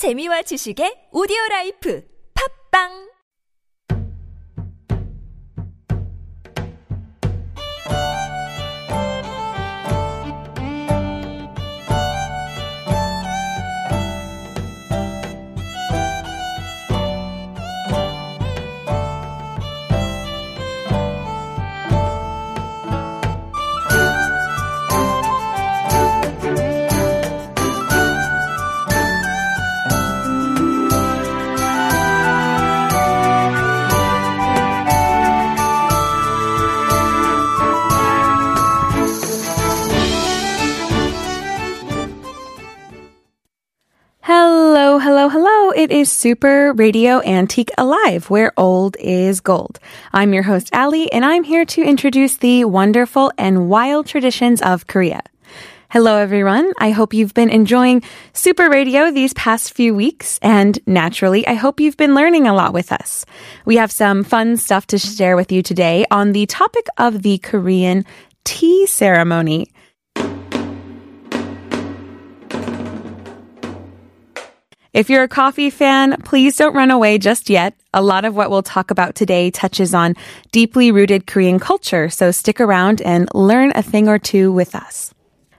재미와 지식의 오디오 라이프. 팝빵 It is Super Radio Antique Alive, where old is gold. I'm your host, Ali, and I'm here to introduce the wonderful and wild traditions of Korea. Hello, everyone. I hope you've been enjoying Super Radio these past few weeks, and naturally, I hope you've been learning a lot with us. We have some fun stuff to share with you today on the topic of the Korean tea ceremony. If you're a coffee fan, please don't run away just yet. A lot of what we'll talk about today touches on deeply rooted Korean culture, so stick around and learn a thing or two with us.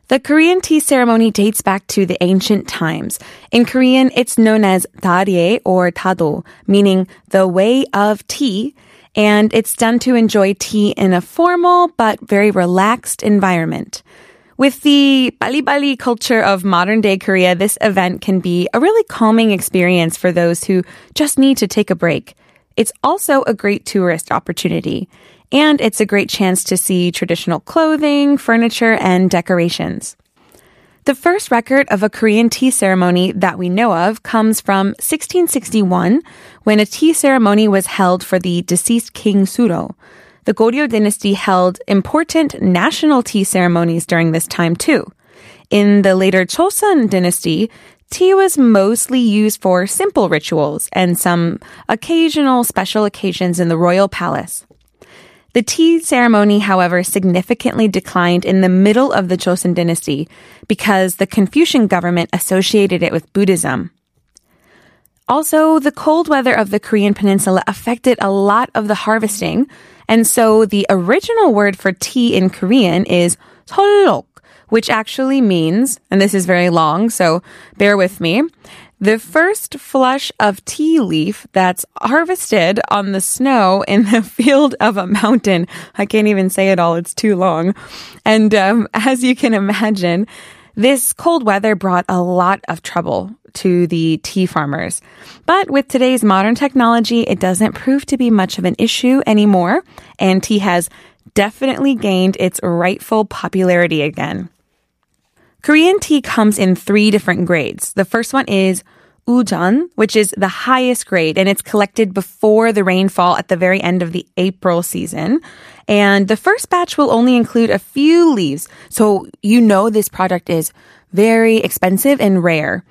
The Korean tea ceremony dates back to the ancient times. In Korean, it's known as darie or tado, meaning the way of tea, and it's done to enjoy tea in a formal but very relaxed environment. With the Bali Bali culture of modern day Korea, this event can be a really calming experience for those who just need to take a break. It's also a great tourist opportunity. And it's a great chance to see traditional clothing, furniture, and decorations. The first record of a Korean tea ceremony that we know of comes from 1661 when a tea ceremony was held for the deceased King Suro. The Goryeo dynasty held important national tea ceremonies during this time too. In the later Chosun dynasty, tea was mostly used for simple rituals and some occasional special occasions in the royal palace. The tea ceremony, however, significantly declined in the middle of the Joseon dynasty because the Confucian government associated it with Buddhism. Also, the cold weather of the Korean peninsula affected a lot of the harvesting, and so the original word for tea in Korean is solok, which actually means, and this is very long, so bear with me, the first flush of tea leaf that's harvested on the snow in the field of a mountain. I can't even say it all, it's too long. And um, as you can imagine, this cold weather brought a lot of trouble to the tea farmers. But with today's modern technology, it doesn't prove to be much of an issue anymore, and tea has definitely gained its rightful popularity again. Korean tea comes in three different grades. The first one is ujeon, which is the highest grade, and it's collected before the rainfall at the very end of the April season. And the first batch will only include a few leaves, so you know this product is very expensive and rare.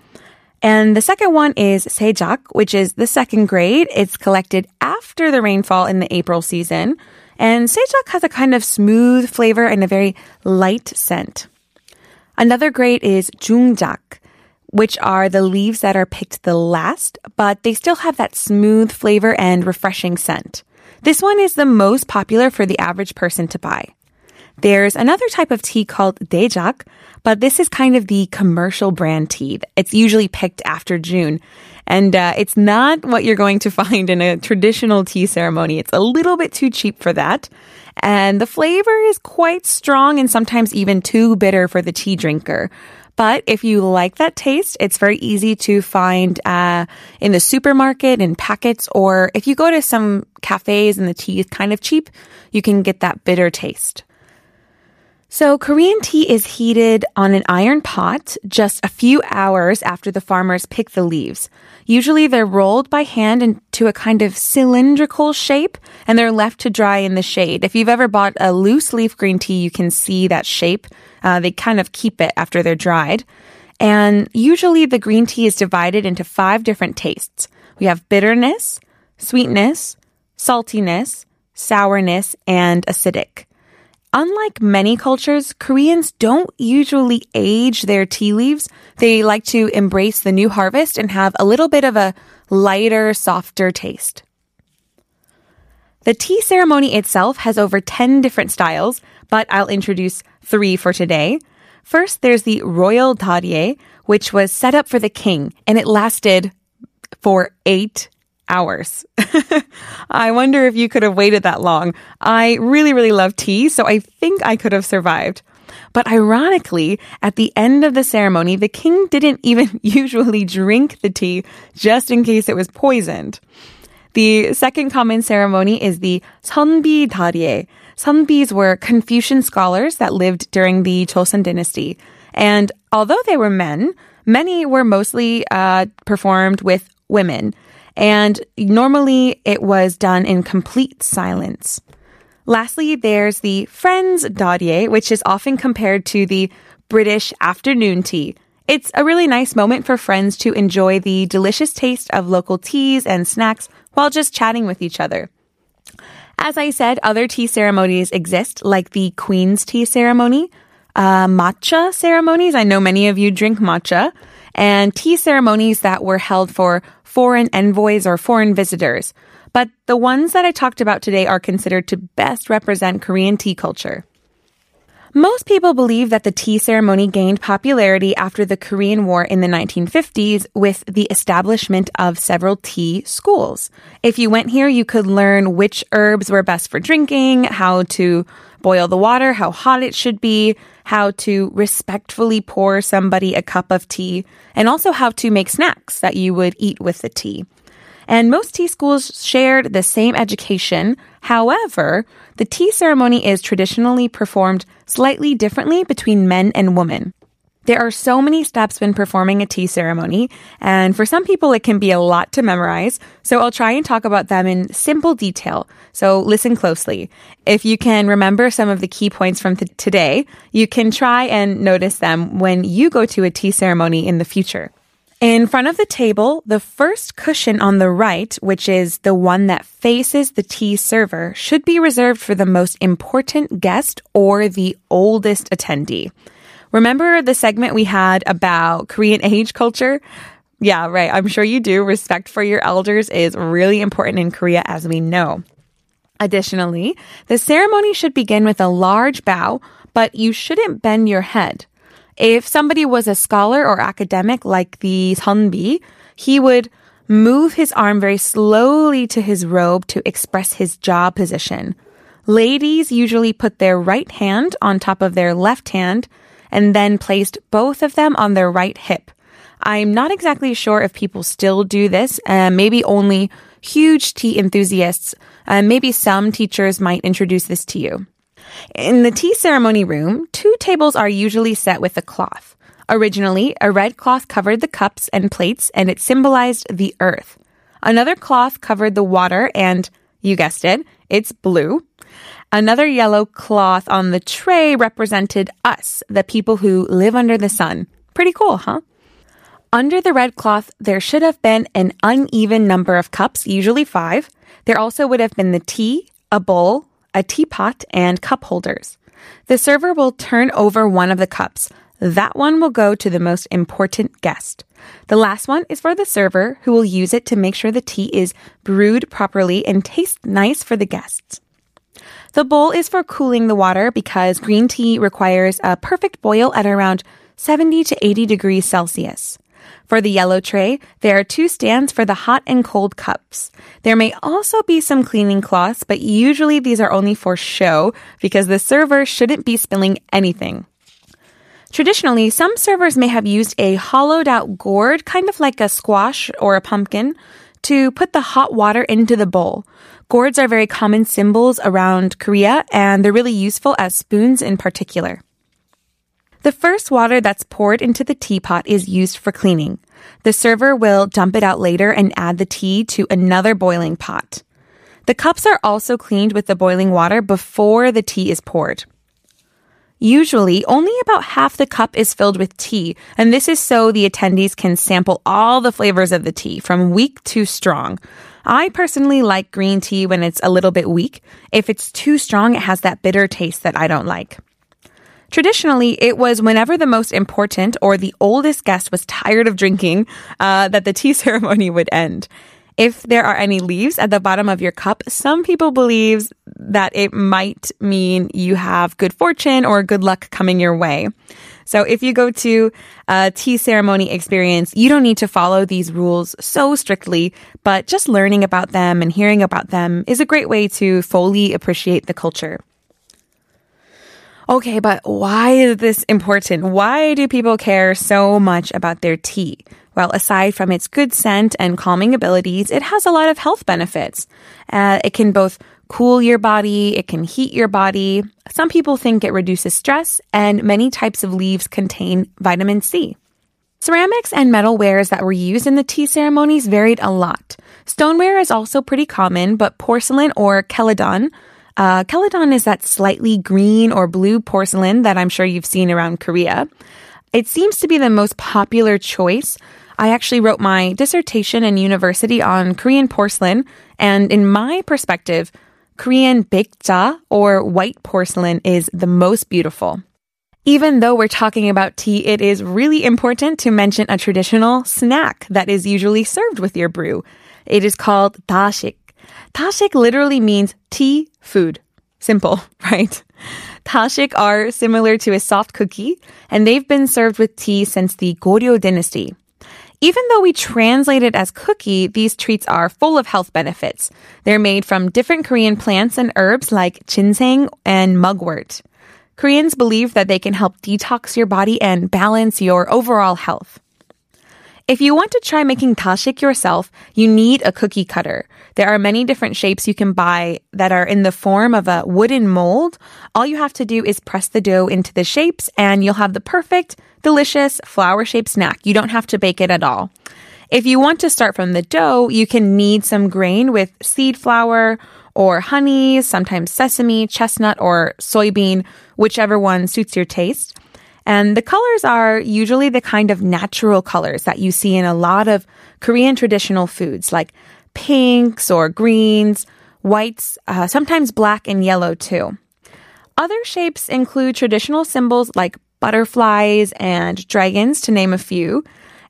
And the second one is sejak, which is the second grade. It's collected after the rainfall in the April season. And sejak has a kind of smooth flavor and a very light scent. Another grade is jungjak, which are the leaves that are picked the last, but they still have that smooth flavor and refreshing scent. This one is the most popular for the average person to buy. There's another type of tea called daejak, but this is kind of the commercial brand tea. It's usually picked after June. And uh, it's not what you're going to find in a traditional tea ceremony. It's a little bit too cheap for that. And the flavor is quite strong and sometimes even too bitter for the tea drinker. But if you like that taste, it's very easy to find uh, in the supermarket in packets, or if you go to some cafes and the tea is kind of cheap, you can get that bitter taste. So Korean tea is heated on an iron pot just a few hours after the farmers pick the leaves. Usually they're rolled by hand into a kind of cylindrical shape and they're left to dry in the shade. If you've ever bought a loose leaf green tea, you can see that shape. Uh, they kind of keep it after they're dried. And usually the green tea is divided into five different tastes. We have bitterness, sweetness, saltiness, sourness, and acidic. Unlike many cultures, Koreans don't usually age their tea leaves. They like to embrace the new harvest and have a little bit of a lighter, softer taste. The tea ceremony itself has over 10 different styles, but I'll introduce three for today. First, there's the royal darie, which was set up for the king, and it lasted for eight hours. I wonder if you could have waited that long. I really, really love tea, so I think I could have survived. But ironically, at the end of the ceremony, the king didn't even usually drink the tea just in case it was poisoned. The second common ceremony is the Sunbi Darie. Sunbis were Confucian scholars that lived during the Joseon dynasty. And although they were men, many were mostly uh, performed with women. And normally it was done in complete silence. Lastly, there's the Friends Darie, which is often compared to the British afternoon tea. It's a really nice moment for friends to enjoy the delicious taste of local teas and snacks while just chatting with each other. As I said, other tea ceremonies exist, like the Queen's tea ceremony, uh, matcha ceremonies. I know many of you drink matcha, and tea ceremonies that were held for foreign envoys or foreign visitors. But the ones that I talked about today are considered to best represent Korean tea culture. Most people believe that the tea ceremony gained popularity after the Korean War in the 1950s with the establishment of several tea schools. If you went here, you could learn which herbs were best for drinking, how to boil the water, how hot it should be, how to respectfully pour somebody a cup of tea, and also how to make snacks that you would eat with the tea. And most tea schools shared the same education. However, the tea ceremony is traditionally performed slightly differently between men and women. There are so many steps when performing a tea ceremony, and for some people it can be a lot to memorize, so I'll try and talk about them in simple detail. So listen closely. If you can remember some of the key points from th- today, you can try and notice them when you go to a tea ceremony in the future. In front of the table, the first cushion on the right, which is the one that faces the tea server, should be reserved for the most important guest or the oldest attendee. Remember the segment we had about Korean age culture? Yeah, right. I'm sure you do. Respect for your elders is really important in Korea, as we know. Additionally, the ceremony should begin with a large bow, but you shouldn't bend your head. If somebody was a scholar or academic like the Sunbi, he would move his arm very slowly to his robe to express his jaw position. Ladies usually put their right hand on top of their left hand and then placed both of them on their right hip. I'm not exactly sure if people still do this, uh, maybe only huge tea enthusiasts. Uh, maybe some teachers might introduce this to you. In the tea ceremony room, two tables are usually set with a cloth. Originally, a red cloth covered the cups and plates and it symbolized the earth. Another cloth covered the water and, you guessed it, it's blue. Another yellow cloth on the tray represented us, the people who live under the sun. Pretty cool, huh? Under the red cloth, there should have been an uneven number of cups, usually five. There also would have been the tea, a bowl, a teapot, and cup holders. The server will turn over one of the cups. That one will go to the most important guest. The last one is for the server who will use it to make sure the tea is brewed properly and tastes nice for the guests. The bowl is for cooling the water because green tea requires a perfect boil at around 70 to 80 degrees Celsius. For the yellow tray, there are two stands for the hot and cold cups. There may also be some cleaning cloths, but usually these are only for show because the server shouldn't be spilling anything. Traditionally, some servers may have used a hollowed out gourd, kind of like a squash or a pumpkin, to put the hot water into the bowl. Gourds are very common symbols around Korea and they're really useful as spoons in particular. The first water that's poured into the teapot is used for cleaning. The server will dump it out later and add the tea to another boiling pot. The cups are also cleaned with the boiling water before the tea is poured. Usually, only about half the cup is filled with tea, and this is so the attendees can sample all the flavors of the tea, from weak to strong. I personally like green tea when it's a little bit weak. If it's too strong, it has that bitter taste that I don't like. Traditionally, it was whenever the most important or the oldest guest was tired of drinking uh, that the tea ceremony would end. If there are any leaves at the bottom of your cup, some people believe that it might mean you have good fortune or good luck coming your way. So if you go to a tea ceremony experience, you don't need to follow these rules so strictly, but just learning about them and hearing about them is a great way to fully appreciate the culture. Okay, but why is this important? Why do people care so much about their tea? Well, aside from its good scent and calming abilities, it has a lot of health benefits. Uh, it can both cool your body, it can heat your body. Some people think it reduces stress, and many types of leaves contain vitamin C. Ceramics and metalwares that were used in the tea ceremonies varied a lot. Stoneware is also pretty common, but porcelain or celadon, uh, celadon is that slightly green or blue porcelain that I'm sure you've seen around Korea. It seems to be the most popular choice. I actually wrote my dissertation in university on Korean porcelain, and in my perspective, Korean baekja or white porcelain is the most beautiful. Even though we're talking about tea, it is really important to mention a traditional snack that is usually served with your brew. It is called dashik. Dashik literally means tea food. Simple, right? Tashik are similar to a soft cookie, and they've been served with tea since the Goryeo dynasty. Even though we translate it as cookie, these treats are full of health benefits. They're made from different Korean plants and herbs like ginseng and mugwort. Koreans believe that they can help detox your body and balance your overall health. If you want to try making dashik yourself, you need a cookie cutter. There are many different shapes you can buy that are in the form of a wooden mold. All you have to do is press the dough into the shapes and you'll have the perfect delicious flower shaped snack. You don't have to bake it at all. If you want to start from the dough, you can knead some grain with seed flour or honey, sometimes sesame, chestnut, or soybean, whichever one suits your taste. And the colors are usually the kind of natural colors that you see in a lot of Korean traditional foods like pinks or greens, whites, uh, sometimes black and yellow too. Other shapes include traditional symbols like butterflies, and dragons, to name a few.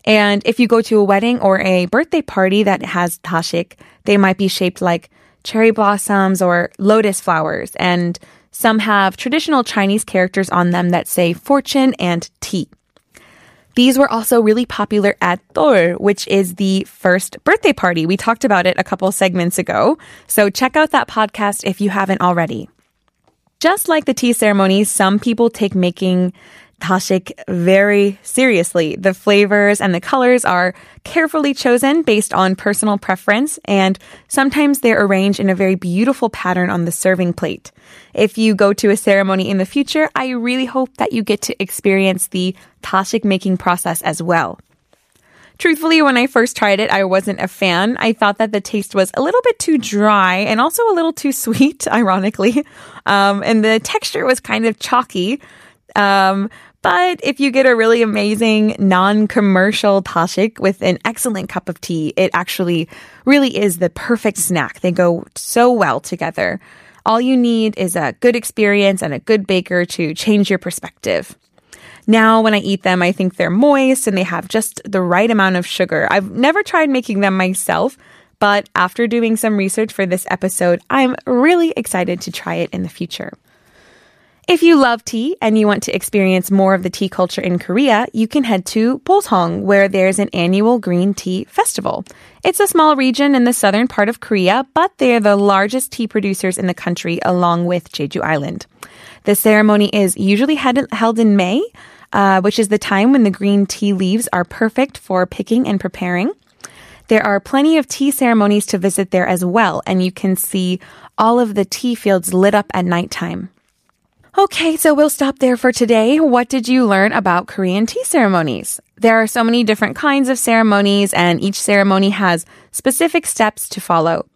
And if you go to a wedding or a birthday party that has tashik, they might be shaped like cherry blossoms or lotus flowers. And some have traditional Chinese characters on them that say fortune and tea. These were also really popular at Dol, which is the first birthday party. We talked about it a couple segments ago. So check out that podcast if you haven't already. Just like the tea ceremony, some people take making dashik very seriously. The flavors and the colors are carefully chosen based on personal preference, and sometimes they're arranged in a very beautiful pattern on the serving plate. If you go to a ceremony in the future, I really hope that you get to experience the tashik making process as well. Truthfully, when I first tried it, I wasn't a fan. I thought that the taste was a little bit too dry and also a little too sweet, ironically. Um, and the texture was kind of chalky. Um, but if you get a really amazing non-commercial tashik with an excellent cup of tea, it actually really is the perfect snack. They go so well together. All you need is a good experience and a good baker to change your perspective. Now, when I eat them, I think they're moist and they have just the right amount of sugar. I've never tried making them myself, but after doing some research for this episode, I'm really excited to try it in the future. If you love tea and you want to experience more of the tea culture in Korea, you can head to Boseong, where there's an annual green tea festival. It's a small region in the southern part of Korea, but they're the largest tea producers in the country along with Jeju Island. The ceremony is usually held in May, uh, which is the time when the green tea leaves are perfect for picking and preparing. There are plenty of tea ceremonies to visit there as well, and you can see all of the tea fields lit up at nighttime. Okay, so we'll stop there for today. What did you learn about Korean tea ceremonies? There are so many different kinds of ceremonies, and each ceremony has specific steps to follow.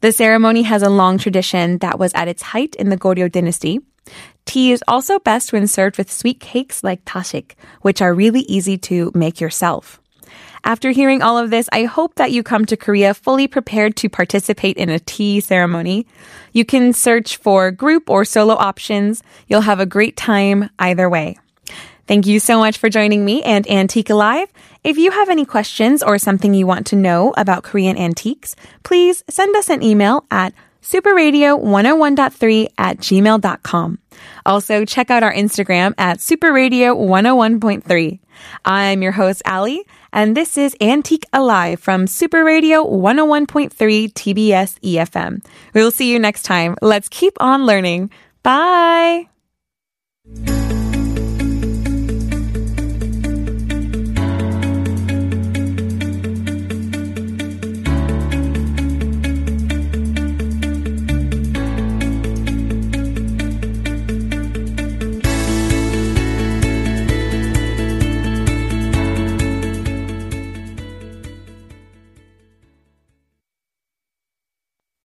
The ceremony has a long tradition that was at its height in the Goryeo dynasty. Tea is also best when served with sweet cakes like tashik, which are really easy to make yourself. After hearing all of this, I hope that you come to Korea fully prepared to participate in a tea ceremony. You can search for group or solo options. You'll have a great time either way. Thank you so much for joining me and Antique Alive. If you have any questions or something you want to know about Korean antiques, please send us an email at superradio101.3 at gmail.com. Also, check out our Instagram at superradio101.3. I'm your host, Ali, and this is Antique Alive from Super Radio 101.3 TBS EFM. We'll see you next time. Let's keep on learning. Bye!